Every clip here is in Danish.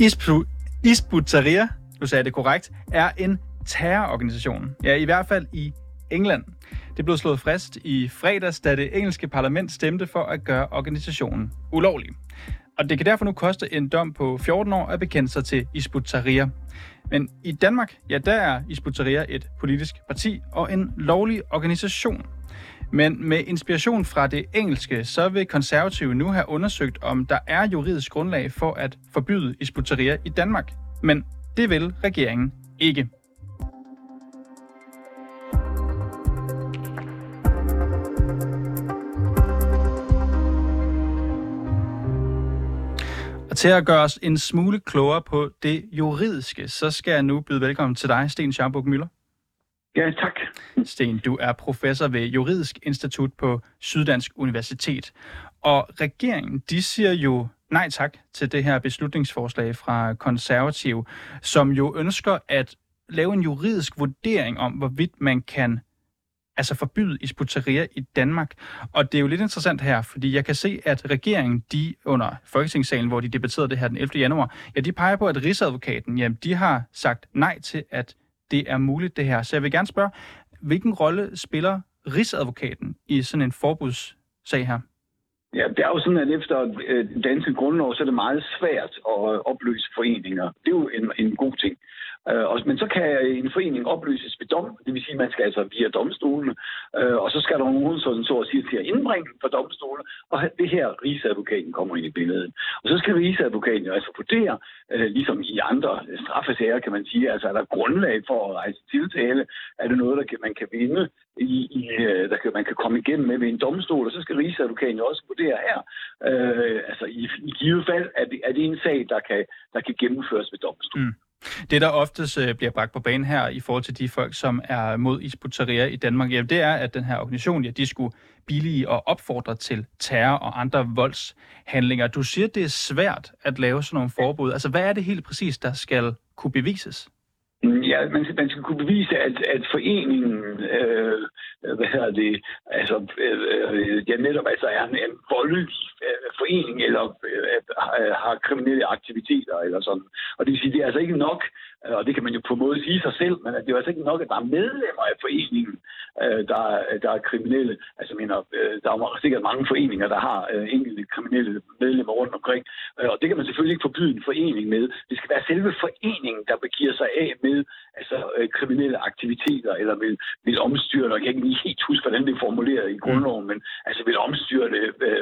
Isbu, Isputaria, du sagde det korrekt, er en terrororganisation. Ja, i hvert fald i England. Det blev slået frist i fredags, da det engelske parlament stemte for at gøre organisationen ulovlig. Og det kan derfor nu koste en dom på 14 år at bekende sig til Isputaria. Men i Danmark, ja, der er Isputaria et politisk parti og en lovlig organisation. Men med inspiration fra det engelske, så vil konservative nu have undersøgt, om der er juridisk grundlag for at forbyde Isbut i Danmark. Men det vil regeringen ikke. Og til at gøre os en smule klogere på det juridiske, så skal jeg nu byde velkommen til dig, Sten Scharburg Møller. Ja, tak. Sten, du er professor ved Juridisk Institut på Syddansk Universitet. Og regeringen, de siger jo nej tak til det her beslutningsforslag fra konservativ, som jo ønsker at lave en juridisk vurdering om, hvorvidt man kan altså forbyde isputeria i Danmark. Og det er jo lidt interessant her, fordi jeg kan se, at regeringen, de under Folketingssalen, hvor de debatterede det her den 11. januar, ja, de peger på, at Rigsadvokaten, jamen, de har sagt nej til, at det er muligt det her. Så jeg vil gerne spørge, hvilken rolle spiller Rigsadvokaten i sådan en forbudssag her? Ja, det er jo sådan, at efter øh, danske grundlov, så er det meget svært at øh, opløse foreninger. Det er jo en, en god ting. Øh, men så kan en forening opløses ved dom, det vil sige, at man skal altså via domstolene, øh, og så skal der nogen sådan, så at sige, til at indbringe for domstolene, og det her rigsadvokaten kommer ind i billedet. Og så skal rigsadvokaten jo altså vurdere, øh, ligesom i andre straffesager, kan man sige, altså er der grundlag for at rejse tiltale, er det noget, der kan, man kan vinde, i, i, øh, der kan, man kan komme igennem med ved en domstol, og så skal rigsadvokaten jo også vurdere her, øh, altså i, i givet fald, er det, er det en sag, der kan, der kan gennemføres ved domstol. Mm. Det, der oftest øh, bliver bragt på banen her i forhold til de folk, som er mod Isbuteria i Danmark, ja, det er, at den her organisation, ja, de skulle billige og opfordre til terror og andre voldshandlinger. Du siger, det er svært at lave sådan nogle forbud. Altså, hvad er det helt præcis, der skal kunne bevises? Ja, man, man skal kunne bevise, at, at foreningen, øh, hvad hedder det, altså, øh, ja, netop altså er en, en voldelig øh, forening, eller øh, har kriminelle aktiviteter, eller sådan. Og det vil sige, det er altså ikke nok, øh, og det kan man jo på en måde sige sig selv, men det er jo altså ikke nok, at der er medlemmer af foreningen, øh, der, der er kriminelle. Altså, mener, øh, der er sikkert mange foreninger, der har øh, enkelte kriminelle medlemmer rundt omkring, og det kan man selvfølgelig ikke forbyde en forening med. Det skal være selve foreningen, der begiver sig af med altså, kriminelle aktiviteter, eller vil, vil omstyre det. Jeg kan ikke lige helt huske, hvordan det er formuleret i grundloven, men altså vil omstyre det med,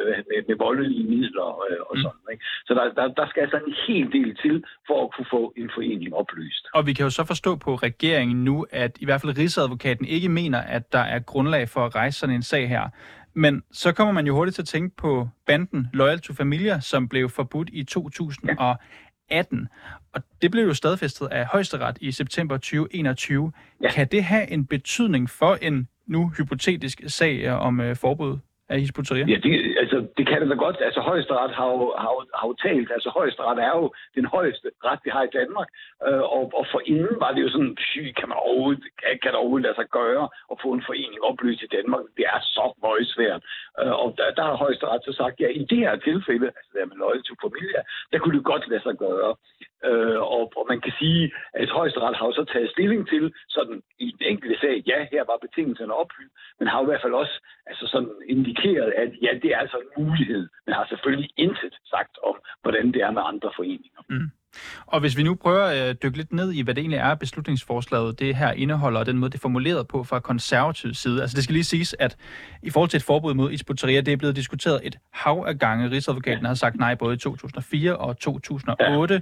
med voldelige midler og mm. sådan. Ikke? Så der, der, der skal altså en hel del til, for at kunne få en forening oplyst oplyst. Og vi kan jo så forstå på regeringen nu, at i hvert fald Rigsadvokaten ikke mener, at der er grundlag for at rejse sådan en sag her. Men så kommer man jo hurtigt til at tænke på banden Loyal to Familia, som blev forbudt i 2018. Og det blev jo stadfæstet af højesteret i september 2021. Ja. Kan det have en betydning for en nu hypotetisk sag om uh, forbud? Af Hizbut-Tahrir? Ja, det, altså, det kan det da godt. Altså, højesteret har jo, har, har jo talt. Altså, højesteret er jo den højeste ret, vi har i Danmark. Øh, og, og for inden var det jo sådan, syg, kan man overhovedet, kan, kan der overhovedet lade sig gøre at få en forening oplyst i Danmark? Det er så meget svært. Øh, og der, der har højesteret så sagt, ja, i det her tilfælde, altså der med Loyal til Familia, der kunne det godt lade sig gøre. Øh, og, og man kan sige, at højesteret har jo så taget stilling til, sådan i den enkelte sag, ja, her var betingelserne opfyldt, men har jo i hvert fald også altså sådan indikeret, at ja, det er altså en mulighed, men har selvfølgelig intet sagt om, hvordan det er med andre foreninger. Mm. Og hvis vi nu prøver at dykke lidt ned i, hvad det egentlig er, beslutningsforslaget det her indeholder, og den måde, det er formuleret på fra konservativ side. Altså det skal lige siges, at i forhold til et forbud mod isputeria, det er blevet diskuteret et hav af gange. Rigsadvokaten har sagt nej både i 2004 og 2008, ja.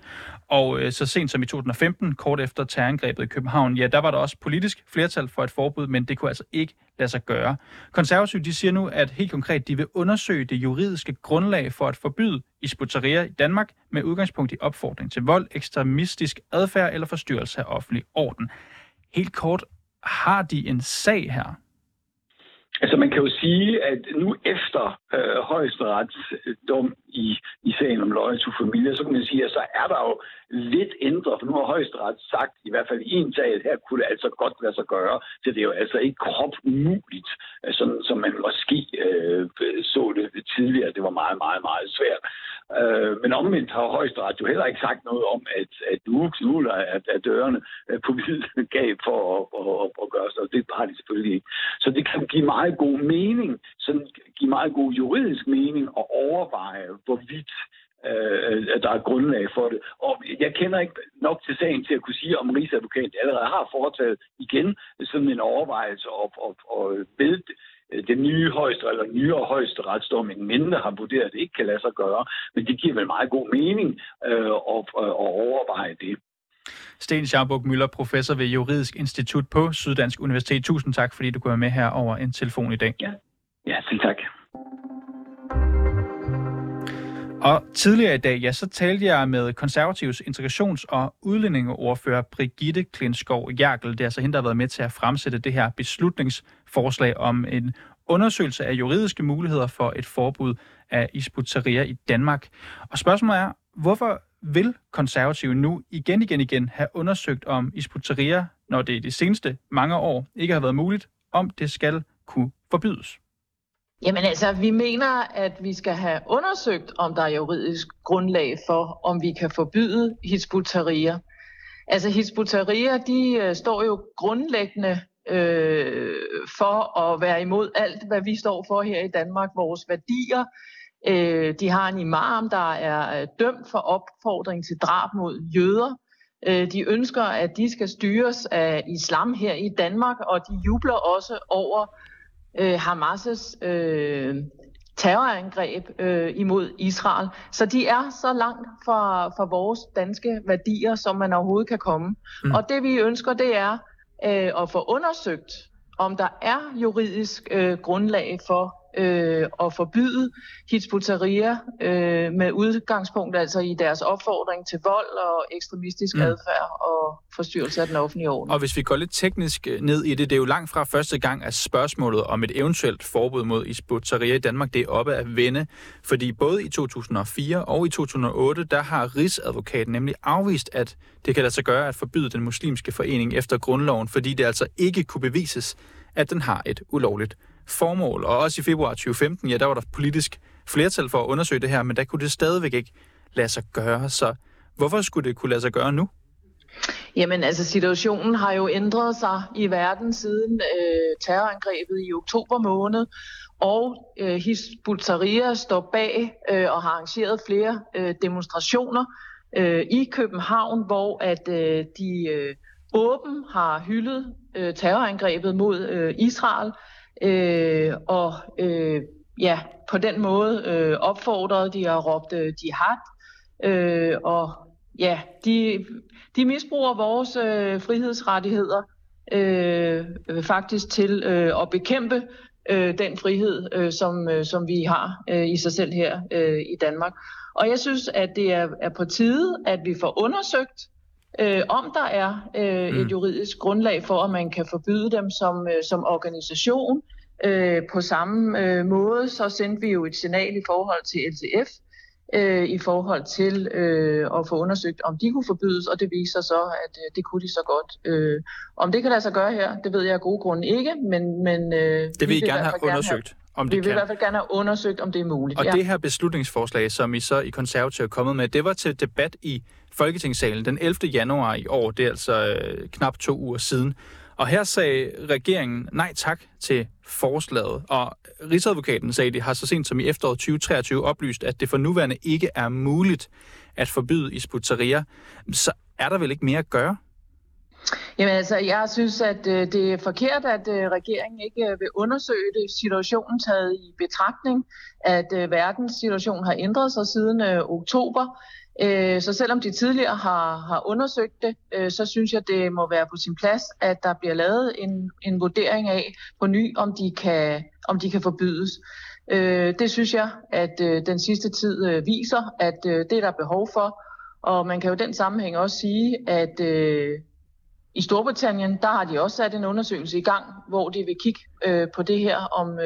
og øh, så sent som i 2015, kort efter terrorangrebet i København, ja, der var der også politisk flertal for et forbud, men det kunne altså ikke lade sig gøre. Konservative de siger nu, at helt konkret, de vil undersøge det juridiske grundlag for at forbyde isputeria i Danmark med udgangspunkt i opfordring til vold, ekstremistisk adfærd eller forstyrrelse af offentlig orden. Helt kort, har de en sag her? Altså man kan jo sige, at nu efter øh, højesterets øh, dom i, i sagen om Loyal to familie, så kan man sige, at så er der jo lidt ændret, for nu har højesteret sagt, i hvert fald i en sag, at her kunne det altså godt lade sig gøre, så det er jo altså ikke krop umuligt, øh, sådan som man måske øh, så det tidligere. Det var meget, meget, meget svært. Øh, men omvendt har højesteret jo heller ikke sagt noget om, at, at nu, nu at, at dørene på vid gab for at, at, at, at gøre så. Det har de selvfølgelig ikke. Så det kan give meget god mening, sådan give meget god juridisk mening at overveje, hvorvidt øh, at der er grundlag for det. Og jeg kender ikke nok til sagen til at kunne sige, om Rigsadvokaten allerede har foretaget igen sådan en overvejelse og, og, og ved den nye højeste eller nyere højeste retsdom, en mindre har vurderet, at det ikke kan lade sig gøre. Men det giver vel meget god mening øh, at, at overveje det. Sten Scharburg Møller, professor ved Juridisk Institut på Syddansk Universitet. Tusind tak, fordi du kunne være med her over en telefon i dag. Ja, Og tidligere i dag, ja, så talte jeg med konservativs integrations- og udlændingeordfører Brigitte Klinskov Jærkel. Det er altså hende, der har været med til at fremsætte det her beslutningsforslag om en undersøgelse af juridiske muligheder for et forbud af isbuteria i Danmark. Og spørgsmålet er, hvorfor vil konservative nu igen igen igen have undersøgt om isbuteria, når det i de seneste mange år ikke har været muligt, om det skal kunne forbydes? Jamen altså, vi mener, at vi skal have undersøgt, om der er juridisk grundlag for, om vi kan forbyde Hizbut-Tahrir. Altså Hizbut-Tahrir, de øh, står jo grundlæggende øh, for at være imod alt, hvad vi står for her i Danmark, vores værdier. Øh, de har en imam, der er øh, dømt for opfordring til drab mod jøder. Øh, de ønsker, at de skal styres af islam her i Danmark, og de jubler også over øh, Hamas' øh, terrorangreb øh, imod Israel. Så de er så langt fra, fra vores danske værdier, som man overhovedet kan komme. Mm. Og det vi ønsker, det er øh, at få undersøgt, om der er juridisk øh, grundlag for øh, at forbyde Hizbut-Tahrir øh, med udgangspunkt altså i deres opfordring til vold og ekstremistisk mm. adfærd og forstyrrelse af den offentlige orden. Og hvis vi går lidt teknisk øh, ned i det, det er jo langt fra første gang, at spørgsmålet om et eventuelt forbud mod Hizbut-Tahrir i Danmark, det er oppe at vende, fordi både i 2004 og i 2008, der har Rigsadvokaten nemlig afvist, at det kan lade sig gøre at forbyde den muslimske forening efter grundloven, fordi det altså ikke kunne bevises, at den har et ulovligt formål. Og også i februar 2015, ja, der var der politisk flertal for at undersøge det her, men der kunne det stadigvæk ikke lade sig gøre. Så hvorfor skulle det kunne lade sig gøre nu? Jamen altså situationen har jo ændret sig i verden siden øh, terrorangrebet i oktober måned, og øh, Hizbut Tahrir står bag øh, og har arrangeret flere øh, demonstrationer øh, i København, hvor at øh, de øh, åben har hyldet øh, terrorangrebet mod øh, Israel, øh, og øh, ja, på den måde øh, opfordrede de og råbte øh, jihad, øh, og ja, de, de misbruger vores øh, frihedsrettigheder øh, faktisk til øh, at bekæmpe øh, den frihed, øh, som, øh, som vi har øh, i sig selv her øh, i Danmark. Og jeg synes, at det er, er på tide, at vi får undersøgt, øh, om der er øh, mm. et juridisk grundlag for, at man kan forbyde dem som, øh, som organisation. Øh, på samme øh, måde så sendte vi jo et signal i forhold til LTF, øh, i forhold til øh, at få undersøgt, om de kunne forbydes, og det viser så, at øh, det kunne de så godt. Øh, om det kan lade sig gøre her, det ved jeg af gode grunde ikke, men... men øh, det vil I gerne have undersøgt. Have, om det vi vil kan. i hvert fald gerne have undersøgt, om det er muligt. Og ja. det her beslutningsforslag, som I så i konservativ er kommet med, det var til debat i Folketingssalen den 11. januar i år. Det er altså øh, knap to uger siden. Og her sagde regeringen nej tak til forslaget, og Rigsadvokaten sagde, at det har så sent som i efteråret 2023 oplyst, at det for nuværende ikke er muligt at forbyde isputeria. Så er der vel ikke mere at gøre? Jamen altså, jeg synes, at øh, det er forkert, at øh, regeringen ikke øh, vil undersøge det. Situationen taget i betragtning, at øh, verdens situation har ændret sig siden øh, oktober. Øh, så selvom de tidligere har, har undersøgt det, øh, så synes jeg, det må være på sin plads, at der bliver lavet en, en vurdering af på ny, om de kan, om de kan forbydes. Øh, det synes jeg, at øh, den sidste tid øh, viser, at øh, det er der behov for. Og man kan jo den sammenhæng også sige, at i Storbritannien, der har de også sat en undersøgelse i gang, hvor de vil kigge på det her, om,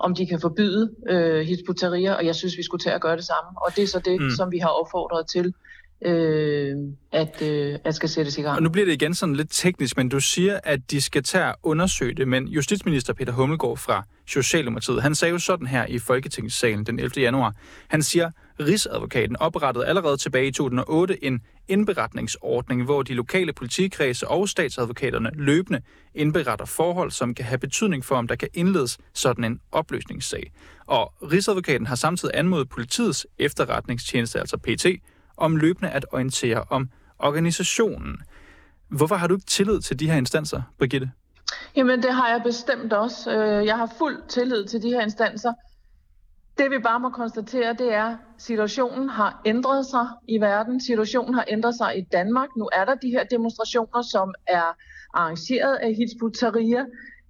om de kan forbyde øh, Hizbut og jeg synes, vi skulle tage at gøre det samme. Og det er så det, mm. som vi har opfordret til, øh, at, øh, at skal sættes i gang. Og nu bliver det igen sådan lidt teknisk, men du siger, at de skal tage at undersøge det, men justitsminister Peter Hummelgaard fra Socialdemokratiet, han sagde jo sådan her i Folketingssalen den 11. januar. Han siger, Rigsadvokaten oprettede allerede tilbage i 2008 en indberetningsordning, hvor de lokale politikredse og statsadvokaterne løbende indberetter forhold, som kan have betydning for, om der kan indledes sådan en opløsningssag. Og Rigsadvokaten har samtidig anmodet politiets efterretningstjeneste, altså PT, om løbende at orientere om organisationen. Hvorfor har du ikke tillid til de her instanser, Brigitte? Jamen, det har jeg bestemt også. Øh, jeg har fuld tillid til de her instanser. Det vi bare må konstatere, det er, at situationen har ændret sig i verden. Situationen har ændret sig i Danmark. Nu er der de her demonstrationer, som er arrangeret af Hizb Tahrir,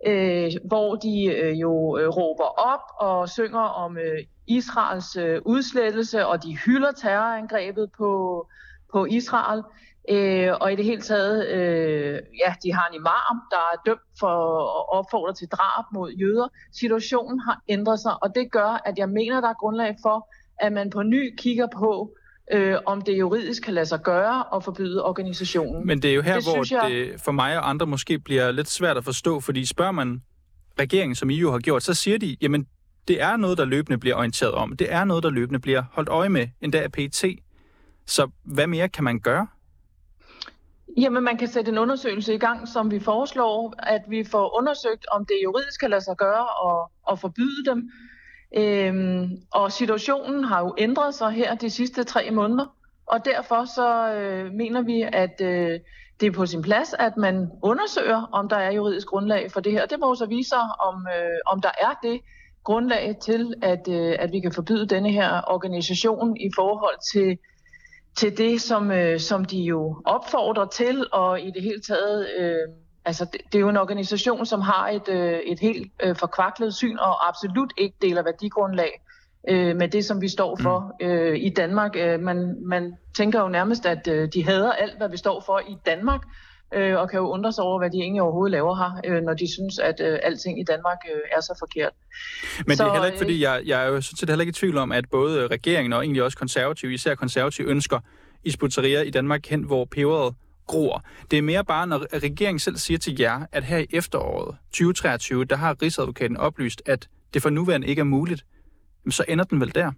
øh, hvor de øh, jo øh, råber op og synger om øh, Israels øh, udslettelse, og de hylder terrorangrebet på, på Israel. Øh, og i det hele taget, øh, ja, de har en imam, der er dømt for at opfordre til drab mod jøder. Situationen har ændret sig, og det gør, at jeg mener, der er grundlag for, at man på ny kigger på, øh, om det juridisk kan lade sig gøre at forbyde organisationen. Men det er jo her, det hvor jeg... det for mig og andre måske bliver lidt svært at forstå, fordi spørger man regeringen, som I jo har gjort, så siger de, jamen det er noget, der løbende bliver orienteret om. Det er noget, der løbende bliver holdt øje med, endda af PET. Så hvad mere kan man gøre? Jamen, man kan sætte en undersøgelse i gang, som vi foreslår, at vi får undersøgt, om det juridisk kan lade sig gøre og, og forbyde dem. Øhm, og situationen har jo ændret sig her de sidste tre måneder, og derfor så øh, mener vi, at øh, det er på sin plads, at man undersøger, om der er juridisk grundlag for det her. Det må så vise sig, om, øh, om der er det grundlag til, at, øh, at vi kan forbyde denne her organisation i forhold til til det, som, øh, som de jo opfordrer til, og i det hele taget, øh, altså det, det er jo en organisation, som har et, øh, et helt øh, forkvaklet syn, og absolut ikke deler værdigrundlag øh, med det, som vi står for mm. øh, i Danmark. Øh, man, man tænker jo nærmest, at øh, de hader alt, hvad vi står for i Danmark, øh, og kan jo undre sig over, hvad de egentlig overhovedet laver her, øh, når de synes, at øh, alting i Danmark øh, er så forkert. Men så, det er heller ikke, fordi øh, jeg, jeg er jo sådan set heller ikke i tvivl om, at både regeringen og egentlig også konservative, især konservative, ønsker isputerier i Danmark hen, hvor peberet gror. Det er mere bare, når regeringen selv siger til jer, at her i efteråret 2023, der har Rigsadvokaten oplyst, at det for nuværende ikke er muligt, så ender den vel der?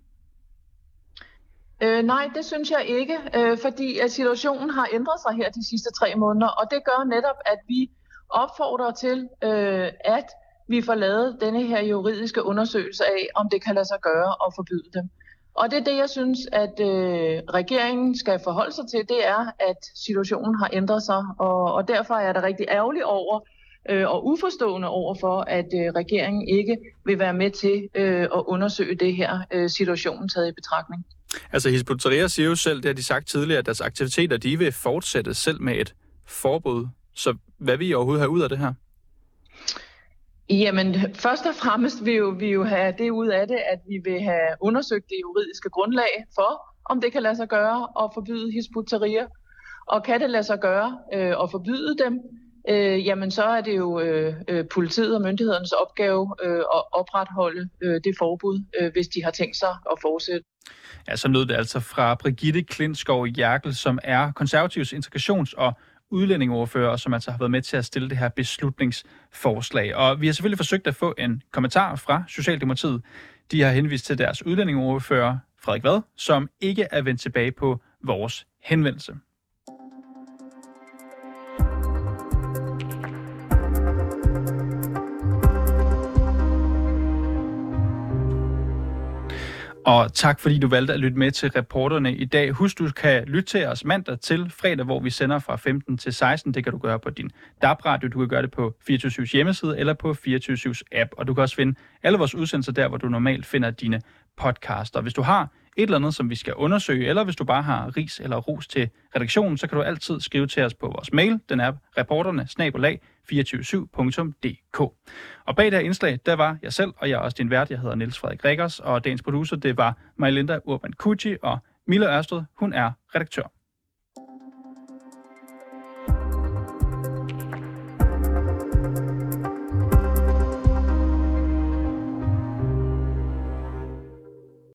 Øh, nej, det synes jeg ikke, øh, fordi at situationen har ændret sig her de sidste tre måneder, og det gør netop, at vi opfordrer til, øh, at vi får lavet denne her juridiske undersøgelse af, om det kan lade sig gøre at forbyde dem. Og det er det, jeg synes, at øh, regeringen skal forholde sig til, det er, at situationen har ændret sig, og, og derfor er jeg da rigtig ærgerlig over øh, og uforstående over for, at øh, regeringen ikke vil være med til øh, at undersøge det her øh, situationen taget i betragtning. Altså Hizbut Tahrir siger jo selv, det har de sagt tidligere, at deres aktiviteter de vil fortsætte selv med et forbud. Så hvad vil I overhovedet have ud af det her? Jamen, først og fremmest vil jo, vi jo have det ud af det, at vi vil have undersøgt det juridiske grundlag for, om det kan lade sig gøre at forbyde Hizbut Tahrir. Og kan det lade sig gøre øh, at forbyde dem, øh, jamen så er det jo øh, øh, politiet og myndighedernes opgave øh, at opretholde øh, det forbud, øh, hvis de har tænkt sig at fortsætte. Ja, så lød det altså fra Brigitte Klintskov Jærkel, som er konservativs integrations- og udlændingeordfører, som altså har været med til at stille det her beslutningsforslag. Og vi har selvfølgelig forsøgt at få en kommentar fra Socialdemokratiet. De har henvist til deres udlændingeordfører, Frederik Vad, som ikke er vendt tilbage på vores henvendelse. Og tak fordi du valgte at lytte med til reporterne i dag. Husk, du kan lytte til os mandag til fredag, hvor vi sender fra 15 til 16. Det kan du gøre på din DAB-radio, du kan gøre det på 24 hjemmeside eller på 24 app. Og du kan også finde alle vores udsendelser der, hvor du normalt finder dine podcaster. Hvis du har et eller andet, som vi skal undersøge, eller hvis du bare har ris eller ros til redaktionen, så kan du altid skrive til os på vores mail. Den er reporterne 247.dk. Og bag det her indslag, der var jeg selv, og jeg er også din vært. Jeg hedder Niels Frederik Rikkers, og dagens producer, det var Majlinda Urban Kucci, og Mille Ørsted, hun er redaktør.